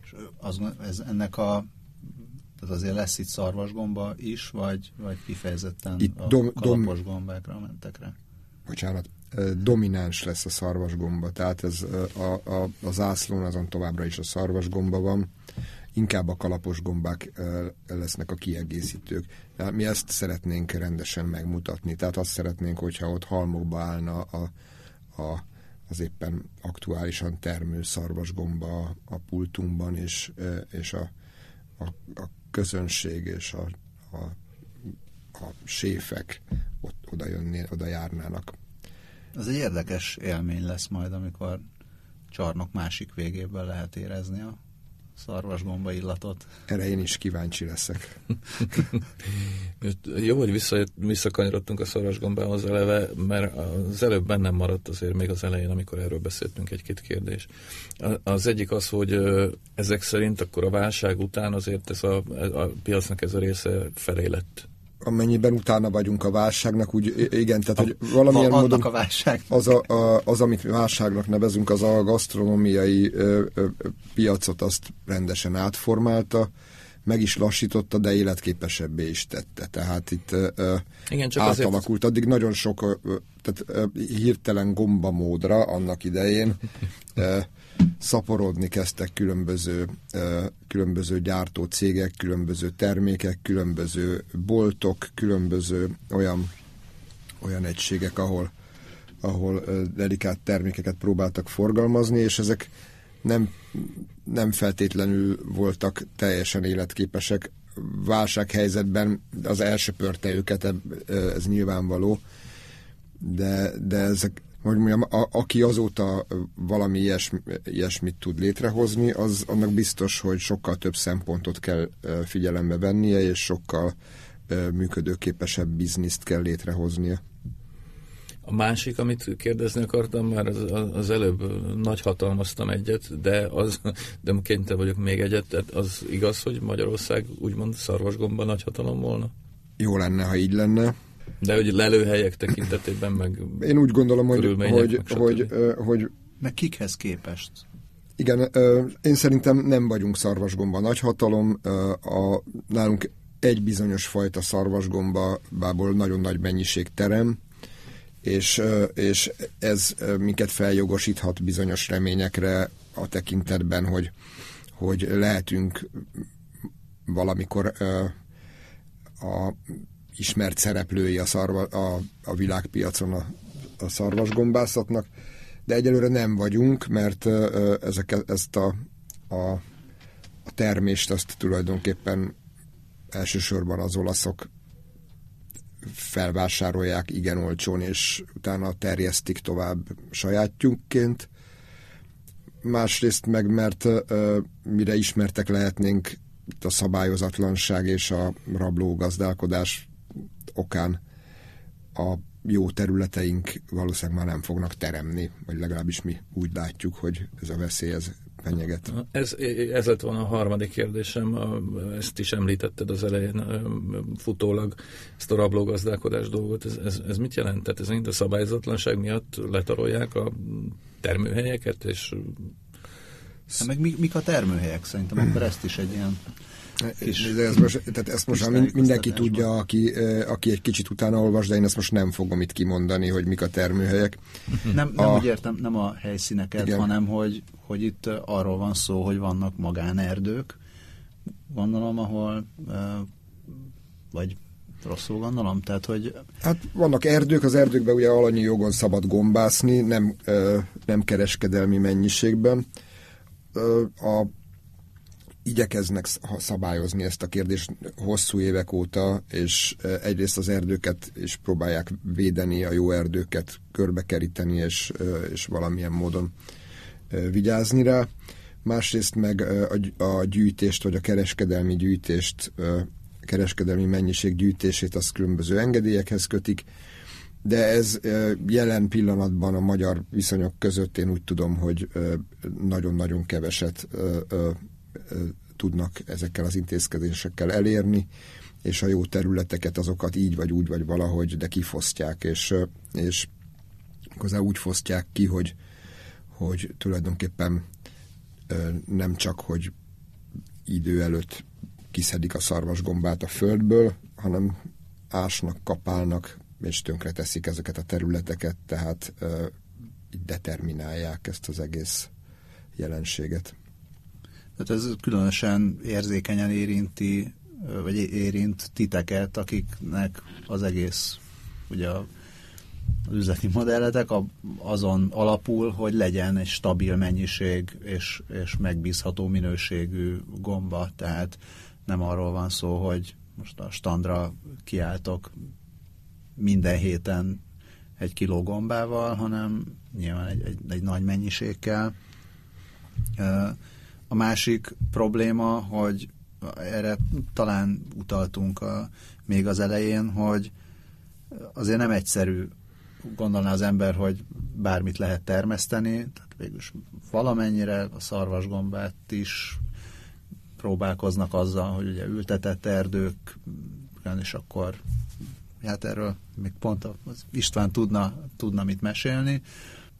És az, ez ennek a tehát azért lesz itt szarvasgomba is, vagy, vagy kifejezetten itt a dom, kalapos dom, gombákra mentek rá? Bocsánat, domináns lesz a szarvasgomba, tehát ez a, a, a zászlón azon továbbra is a szarvasgomba van, inkább a kalapos gombák lesznek a kiegészítők. Mi ezt szeretnénk rendesen megmutatni, tehát azt szeretnénk, hogyha ott halmokba állna a, a, az éppen aktuálisan termő szarvasgomba a, pultunkban, és, és a, a, a közönség és a, a, a séfek ott oda, jönné, oda járnának. Az egy érdekes élmény lesz majd, amikor csarnok másik végében lehet érezni a szarvasgomba illatot. Erre én is kíváncsi leszek. Jó, hogy vissza, visszakanyarodtunk a szarvasgombához eleve, mert az előbb bennem maradt azért még az elején, amikor erről beszéltünk egy-két kérdés. Az egyik az, hogy ezek szerint akkor a válság után azért ez a, a piacnak ez a része felé lett amennyiben utána vagyunk a válságnak, úgy igen, tehát hogy valamilyen a, módon a válság. Az, a, a, az, amit válságnak nevezünk, az a gasztronómiai ö, ö, piacot azt rendesen átformálta, meg is lassította, de életképesebbé is tette. Tehát itt ö, Igen, csak átalakult. Azért... Addig nagyon sok ö, tehát, ö, hirtelen gombamódra annak idején ö, szaporodni kezdtek különböző, különböző gyártó cégek, különböző termékek, különböző boltok, különböző olyan, olyan egységek, ahol, ahol delikát termékeket próbáltak forgalmazni, és ezek nem, nem feltétlenül voltak teljesen életképesek. Válsághelyzetben az elsöpörte őket, ez nyilvánvaló, de, de ezek, hogy mondjam, a, aki azóta valami ilyesmi, ilyesmit tud létrehozni, az annak biztos, hogy sokkal több szempontot kell figyelembe vennie, és sokkal működőképesebb bizniszt kell létrehoznia. A másik, amit kérdezni akartam, már az, az előbb nagy hatalmaztam egyet, de az, de kényte vagyok még egyet, tehát az igaz, hogy Magyarország úgymond szarvasgomba nagy hatalom volna? Jó lenne, ha így lenne. De hogy lelőhelyek tekintetében meg... Én úgy gondolom, hogy, hogy, hogy, hogy... Meg kikhez képest? Igen, én szerintem nem vagyunk szarvasgomba nagyhatalom. A, nálunk egy bizonyos fajta szarvasgombából nagyon nagy mennyiség terem, és, és ez minket feljogosíthat bizonyos reményekre a tekintetben, hogy, hogy lehetünk valamikor a ismert szereplői a, szarva, a, a világpiacon a, a szarvasgombászatnak, de egyelőre nem vagyunk, mert ezek, ezt a, a, a termést azt tulajdonképpen elsősorban az olaszok felvásárolják igen olcsón, és utána terjesztik tovább sajátjukként. Másrészt meg, mert mire ismertek lehetnénk a szabályozatlanság és a rabló gazdálkodás okán a jó területeink valószínűleg már nem fognak teremni, vagy legalábbis mi úgy látjuk, hogy ez a veszély ez fenyeget. Ez, ez lett volna a harmadik kérdésem, ezt is említetted az elején futólag, ezt a rablógazdálkodás dolgot. Ez, ez, ez mit jelent? Tehát ez a szabályozatlanság miatt letarolják a termőhelyeket, és Hát meg mik a termőhelyek szerintem, akkor ezt is egy ilyen és de ez most, tehát ezt most mindenki tudja, aki, aki egy kicsit utána olvas, de én ezt most nem fogom itt kimondani, hogy mik a termőhelyek. Nem, nem a, úgy értem, nem a helyszíneket, igen. hanem hogy, hogy itt arról van szó, hogy vannak magánerdők, gondolom, ahol vagy rosszul gondolom? Tehát, hogy... Hát vannak erdők, az erdőkben ugye alanyi jogon szabad gombászni, nem, nem kereskedelmi mennyiségben. A igyekeznek szabályozni ezt a kérdést hosszú évek óta, és e, egyrészt az erdőket is próbálják védeni, a jó erdőket körbekeríteni, és, e, és valamilyen módon e, vigyázni rá. Másrészt meg a, gyűjtést, vagy a kereskedelmi gyűjtést, kereskedelmi mennyiség gyűjtését az különböző engedélyekhez kötik, de ez jelen pillanatban a magyar viszonyok között én úgy tudom, hogy nagyon-nagyon keveset tudnak ezekkel az intézkedésekkel elérni, és a jó területeket, azokat így vagy úgy, vagy valahogy, de kifosztják, és, és hozzá úgy fosztják ki, hogy, hogy tulajdonképpen nem csak, hogy idő előtt kiszedik a szarvasgombát a földből, hanem ásnak, kapálnak, és tönkre teszik ezeket a területeket, tehát determinálják ezt az egész jelenséget. Tehát ez különösen érzékenyen érinti, vagy érint titeket, akiknek az egész ugye az üzleti modelletek azon alapul, hogy legyen egy stabil mennyiség és, és megbízható minőségű gomba, tehát nem arról van szó, hogy most a standra kiálltok minden héten egy kiló gombával, hanem nyilván egy, egy, egy nagy mennyiségkel. A másik probléma, hogy erre talán utaltunk a, még az elején, hogy azért nem egyszerű gondolná az ember, hogy bármit lehet termeszteni, tehát végülis valamennyire a szarvasgombát is próbálkoznak azzal, hogy ugye ültetett erdők, és akkor hát erről még pont az István tudna, tudna mit mesélni.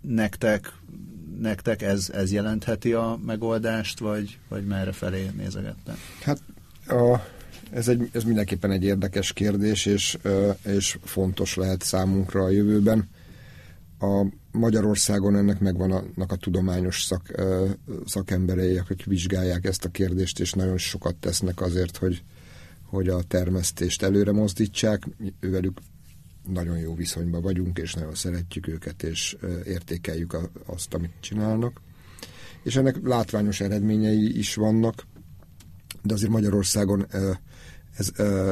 Nektek nektek ez, ez jelentheti a megoldást, vagy, vagy merre felé nézegettem? Hát a, ez, egy, ez mindenképpen egy érdekes kérdés, és, és fontos lehet számunkra a jövőben. A Magyarországon ennek megvan annak a tudományos szak, szakemberei, akik vizsgálják ezt a kérdést, és nagyon sokat tesznek azért, hogy, hogy a termesztést előre mozdítsák. Ővelük nagyon jó viszonyban vagyunk, és nagyon szeretjük őket, és értékeljük azt, amit csinálnak. És ennek látványos eredményei is vannak, de azért Magyarországon ez,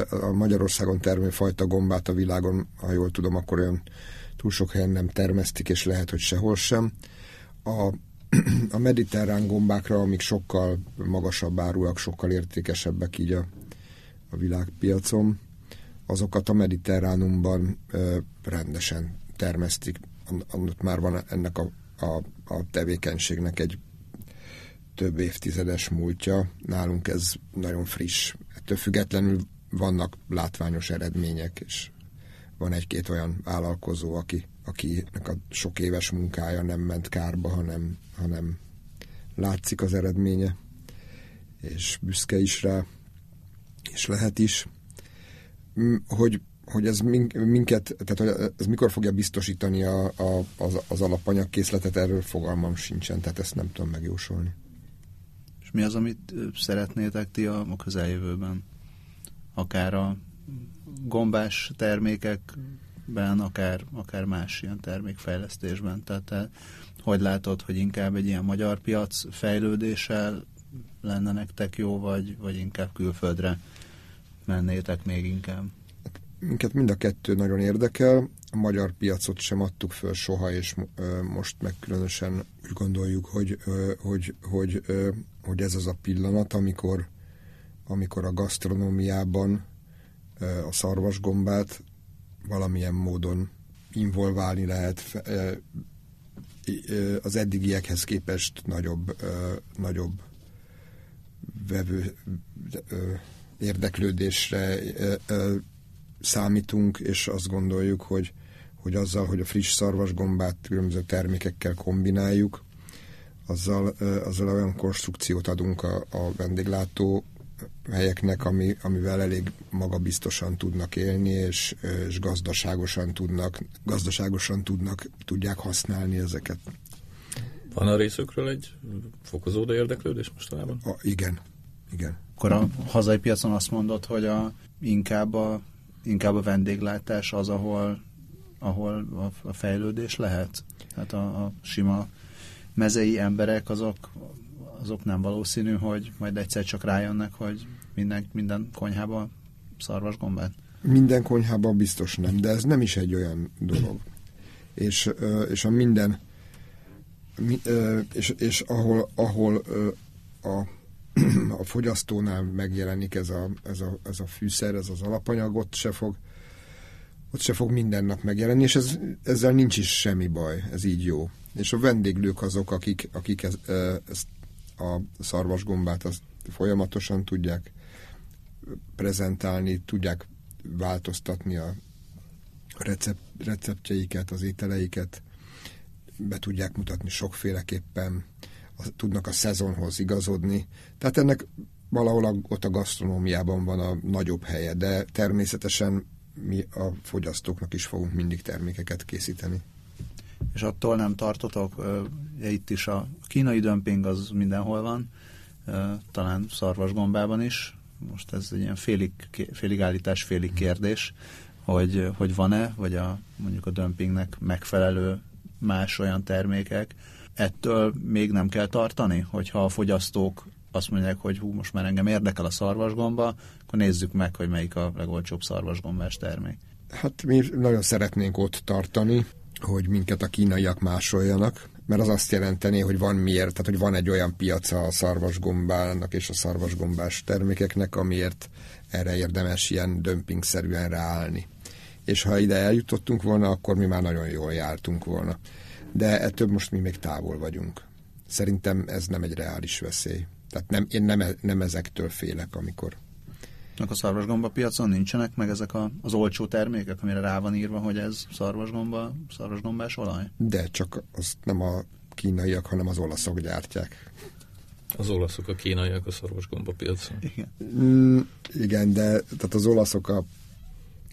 a Magyarországon termő fajta gombát a világon, ha jól tudom, akkor olyan túl sok helyen nem termesztik, és lehet, hogy sehol sem. A, a mediterrán gombákra, amik sokkal magasabb áruak, sokkal értékesebbek így a, a világpiacon, azokat a mediterránumban rendesen termesztik. Ott már van ennek a, a, a tevékenységnek egy több évtizedes múltja. Nálunk ez nagyon friss. Ettől függetlenül vannak látványos eredmények, és van egy-két olyan vállalkozó, aki, akinek a sok éves munkája nem ment kárba, hanem, hanem látszik az eredménye, és büszke is rá, és lehet is hogy, hogy ez minket, tehát hogy ez mikor fogja biztosítani a, a, az, az alapanyagkészletet, erről fogalmam sincsen, tehát ezt nem tudom megjósolni. És mi az, amit szeretnétek ti a, a közeljövőben? Akár a gombás termékekben, akár, akár más ilyen termékfejlesztésben. Tehát hogy látod, hogy inkább egy ilyen magyar piac fejlődéssel lenne nektek jó, vagy, vagy inkább külföldre mennétek még inkább? Minket mind a kettő nagyon érdekel. A magyar piacot sem adtuk föl soha, és most meg különösen úgy gondoljuk, hogy, hogy, hogy, hogy ez az a pillanat, amikor, amikor a gasztronómiában a szarvasgombát valamilyen módon involválni lehet az eddigiekhez képest nagyobb, nagyobb vevő érdeklődésre számítunk, és azt gondoljuk, hogy, hogy azzal, hogy a friss szarvasgombát különböző termékekkel kombináljuk, azzal, azzal olyan konstrukciót adunk a, a vendéglátó helyeknek, ami, amivel elég magabiztosan tudnak élni, és, és gazdaságosan tudnak, gazdaságosan tudnak, tudják használni ezeket. Van a részükről egy fokozódó érdeklődés mostanában? A, igen, igen. Akkor a hazai piacon azt mondod, hogy a, inkább, a, inkább a vendéglátás az, ahol, ahol a, a fejlődés lehet? Tehát a, a sima mezei emberek azok, azok nem valószínű, hogy majd egyszer csak rájönnek, hogy minden, minden konyhában szarvasgombát? Minden konyhában biztos nem, de ez nem is egy olyan dolog. És, és a minden és, és ahol, ahol a, a fogyasztónál megjelenik ez a, ez, a, ez a fűszer, ez az alapanyag, ott se fog ott se fog minden nap megjelenni, és ez, ezzel nincs is semmi baj, ez így jó. És a vendéglők azok, akik, akik ez, a szarvasgombát azt folyamatosan tudják prezentálni, tudják változtatni a recept, receptjeiket, az ételeiket, be tudják mutatni sokféleképpen, tudnak a szezonhoz igazodni. Tehát ennek valahol a, ott a gasztronómiában van a nagyobb helye, de természetesen mi a fogyasztóknak is fogunk mindig termékeket készíteni. És attól nem tartotok, itt is a kínai dömping az mindenhol van, talán szarvasgombában is, most ez egy ilyen félig, félig állítás, félig kérdés, hogy, hogy van-e, vagy a, mondjuk a dömpingnek megfelelő más olyan termékek. Ettől még nem kell tartani, hogyha a fogyasztók azt mondják, hogy hú, most már engem érdekel a szarvasgomba, akkor nézzük meg, hogy melyik a legolcsóbb szarvasgombás termék. Hát mi nagyon szeretnénk ott tartani, hogy minket a kínaiak másoljanak, mert az azt jelenteni, hogy van miért, tehát hogy van egy olyan piaca a szarvasgombának és a szarvasgombás termékeknek, amiért erre érdemes ilyen dömpingszerűen ráállni. És ha ide eljutottunk volna, akkor mi már nagyon jól jártunk volna. De ettől most mi még távol vagyunk. Szerintem ez nem egy reális veszély. Tehát nem, én nem, nem ezektől félek, amikor a szarvasgomba piacon nincsenek meg ezek a, az olcsó termékek, amire rá van írva, hogy ez szarvasgomba, szarvasgombás olaj? De csak azt nem a kínaiak, hanem az olaszok gyártják. Az olaszok a kínaiak a szarvasgomba piacon. Igen. Mm, igen, de tehát az olaszok a,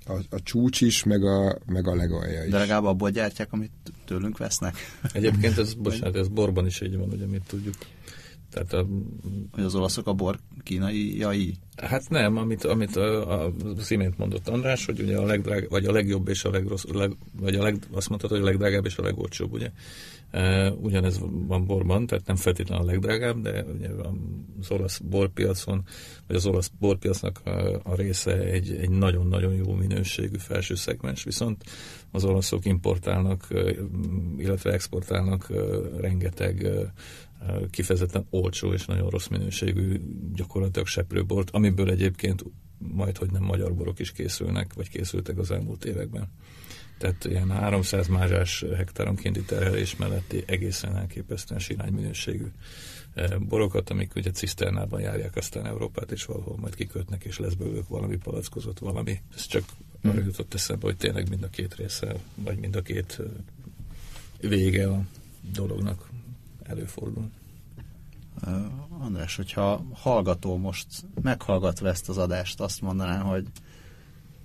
a, a csúcs is, meg a, meg a legalja is. De legalább abból gyártják, amit tőlünk vesznek. Egyébként ez, bocsánat, ez borban is így van, ugye, mit tudjuk. Tehát a, hogy az olaszok a bor jai? Hát nem, amit, amit a, a, az imént mondott András, hogy ugye a legdrág, vagy a legjobb és a legrossz, leg, vagy a leg, azt mondtad, hogy a legdrágább és a legolcsóbb, ugye? Ugyanez van borban, tehát nem feltétlenül a legdrágább, de ugye az olasz borpiacon, vagy az olasz borpiacnak a része egy, egy nagyon-nagyon jó minőségű felső szegmens, viszont az olaszok importálnak, illetve exportálnak rengeteg kifejezetten olcsó és nagyon rossz minőségű gyakorlatilag seprőbort, amiből egyébként majd, hogy nem magyar borok is készülnek, vagy készültek az elmúlt években. Tehát ilyen 300 mázsás hektáronkénti terhelés melletti egészen elképesztően sirány minőségű borokat, amik ugye ciszternában járják aztán Európát, és valahol majd kikötnek, és lesz belőlük valami palackozott, valami. Ez csak hmm. arra jutott eszembe, hogy tényleg mind a két része, vagy mind a két vége a dolognak előfordul. Uh, András, hogyha hallgató most meghallgatva ezt az adást, azt mondaná, hogy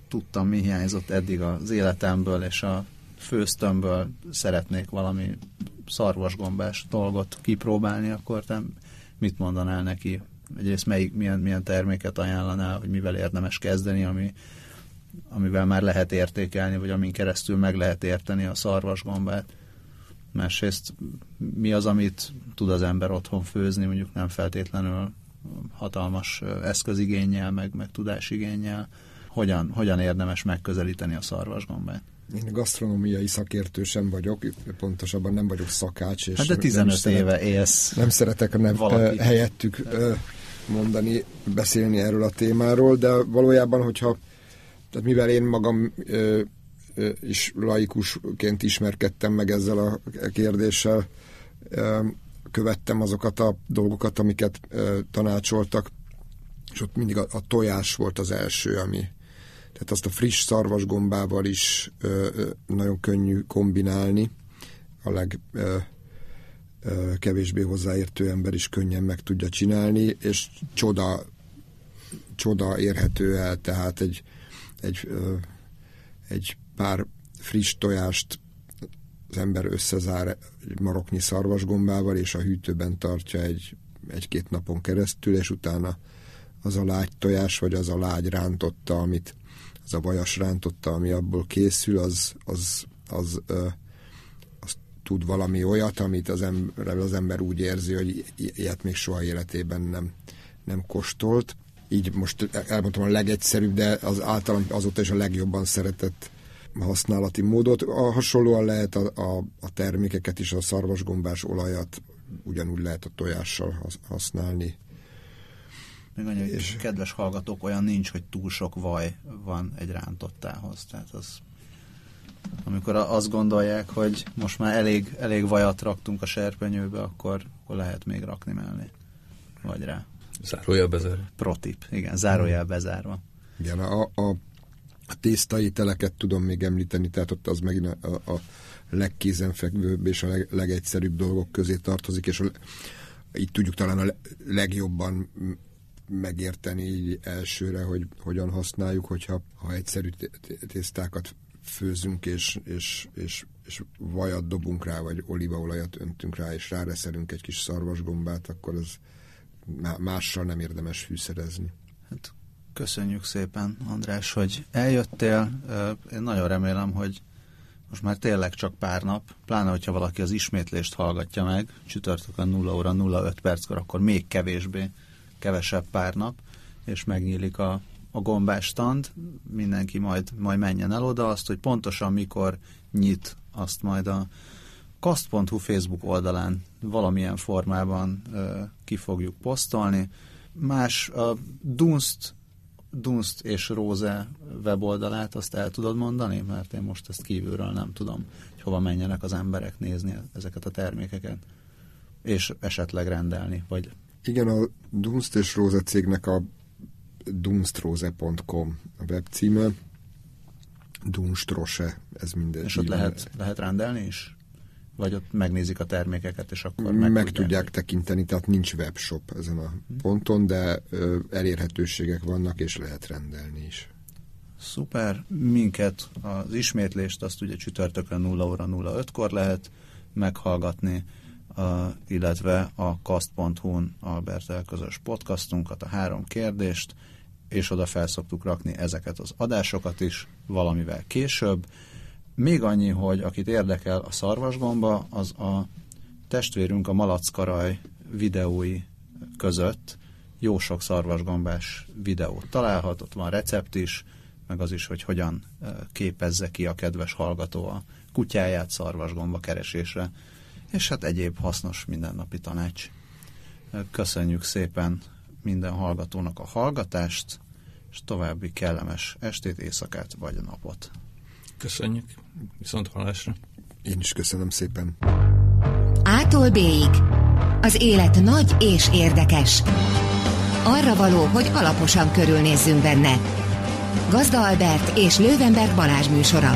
tudtam, mi hiányzott eddig az életemből, és a főztömből szeretnék valami szarvasgombás dolgot kipróbálni, akkor te mit mondanál neki? Egyrészt melyik, milyen, milyen terméket ajánlanál, hogy mivel érdemes kezdeni, ami, amivel már lehet értékelni, vagy amin keresztül meg lehet érteni a szarvasgombát? másrészt mi az, amit tud az ember otthon főzni, mondjuk nem feltétlenül hatalmas eszközigényel, meg, meg tudásigényel, hogyan, hogyan érdemes megközelíteni a szarvasgombát? Én gasztronómiai szakértő sem vagyok, pontosabban nem vagyok szakács. És hát de 15 nem éve élsz. Nem szeretek nem valaki. helyettük mondani, beszélni erről a témáról, de valójában, hogyha, tehát mivel én magam ö, ö, is laikusként ismerkedtem meg ezzel a kérdéssel, ö, követtem azokat a dolgokat, amiket ö, tanácsoltak, és ott mindig a, a tojás volt az első, ami tehát azt a friss szarvasgombával is ö, ö, nagyon könnyű kombinálni, a leg ö, ö, kevésbé hozzáértő ember is könnyen meg tudja csinálni, és csoda, csoda érhető el, tehát egy, egy, ö, egy pár friss tojást az ember összezár egy maroknyi szarvasgombával, és a hűtőben tartja egy, egy-két napon keresztül, és utána az a lágy tojás, vagy az a lágy rántotta, amit az a vajas rántotta, ami abból készül, az, az, az, az, az tud valami olyat, amit az ember, az ember úgy érzi, hogy ilyet még soha életében nem, nem kóstolt. Így most elmondtam a legegyszerűbb, de az általam azóta is a legjobban szeretett használati módot. A, hasonlóan lehet a, a, a termékeket is, a szarvasgombás olajat ugyanúgy lehet a tojással használni. Még annyi, és... kedves hallgatók, olyan nincs, hogy túl sok vaj van egy rántottához. Tehát az, amikor azt gondolják, hogy most már elég, elég vajat raktunk a serpenyőbe, akkor, akkor lehet még rakni mellé. Vagy rá. Zárójel bezárva. Protip, igen, zárójel bezárva. Igen, a, a a tésztai teleket tudom még említeni, tehát ott az megint a, a, a legkézenfekvőbb és a leg, legegyszerűbb dolgok közé tartozik, és a, így tudjuk talán a legjobban megérteni így elsőre, hogy hogyan használjuk, hogyha ha egyszerű tésztákat főzünk, és, és, és, és vajat dobunk rá, vagy olívaolajat öntünk rá, és ráreszelünk egy kis szarvasgombát, akkor az mással nem érdemes fűszerezni. Hát Köszönjük szépen, András, hogy eljöttél. Én nagyon remélem, hogy most már tényleg csak pár nap, pláne, hogyha valaki az ismétlést hallgatja meg, csütörtökön 0 óra 05 perckor, akkor még kevésbé, kevesebb pár nap, és megnyílik a, a gombás stand, mindenki majd, majd menjen el oda, azt, hogy pontosan mikor nyit, azt majd a kast.hu Facebook oldalán valamilyen formában ö, ki fogjuk posztolni. Más, a Dunst Dunst és Rose weboldalát, azt el tudod mondani? Mert én most ezt kívülről nem tudom, hogy hova menjenek az emberek nézni ezeket a termékeket, és esetleg rendelni, vagy... Igen, a Dunst és Rose cégnek a dunstrose.com a webcíme, Dunstrose, ez minden. És ott lehet, lehet rendelni is? Vagy ott megnézik a termékeket, és akkor meg, meg tudják tekinteni, tehát nincs webshop ezen a ponton, de ö, elérhetőségek vannak, és lehet rendelni is. Szuper. Minket az ismétlést azt ugye csütörtökön 0 óra 05-kor lehet meghallgatni, illetve a kast.hu-n Albert közös podcastunkat, a három kérdést, és oda felszoktuk rakni ezeket az adásokat is valamivel később. Még annyi, hogy akit érdekel a szarvasgomba, az a testvérünk a Malackaraj videói között jó sok szarvasgombás videót találhat, ott van recept is, meg az is, hogy hogyan képezze ki a kedves hallgató a kutyáját szarvasgomba keresésre, és hát egyéb hasznos mindennapi tanács. Köszönjük szépen minden hallgatónak a hallgatást, és további kellemes estét, éjszakát vagy napot. Köszönjük. Viszont hallásra. Én is köszönöm szépen. Ától b Az élet nagy és érdekes. Arra való, hogy alaposan körülnézzünk benne. Gazda Albert és Lővenberg Balázs műsora.